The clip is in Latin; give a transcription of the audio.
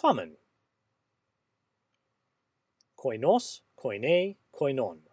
common koinos koine koinon.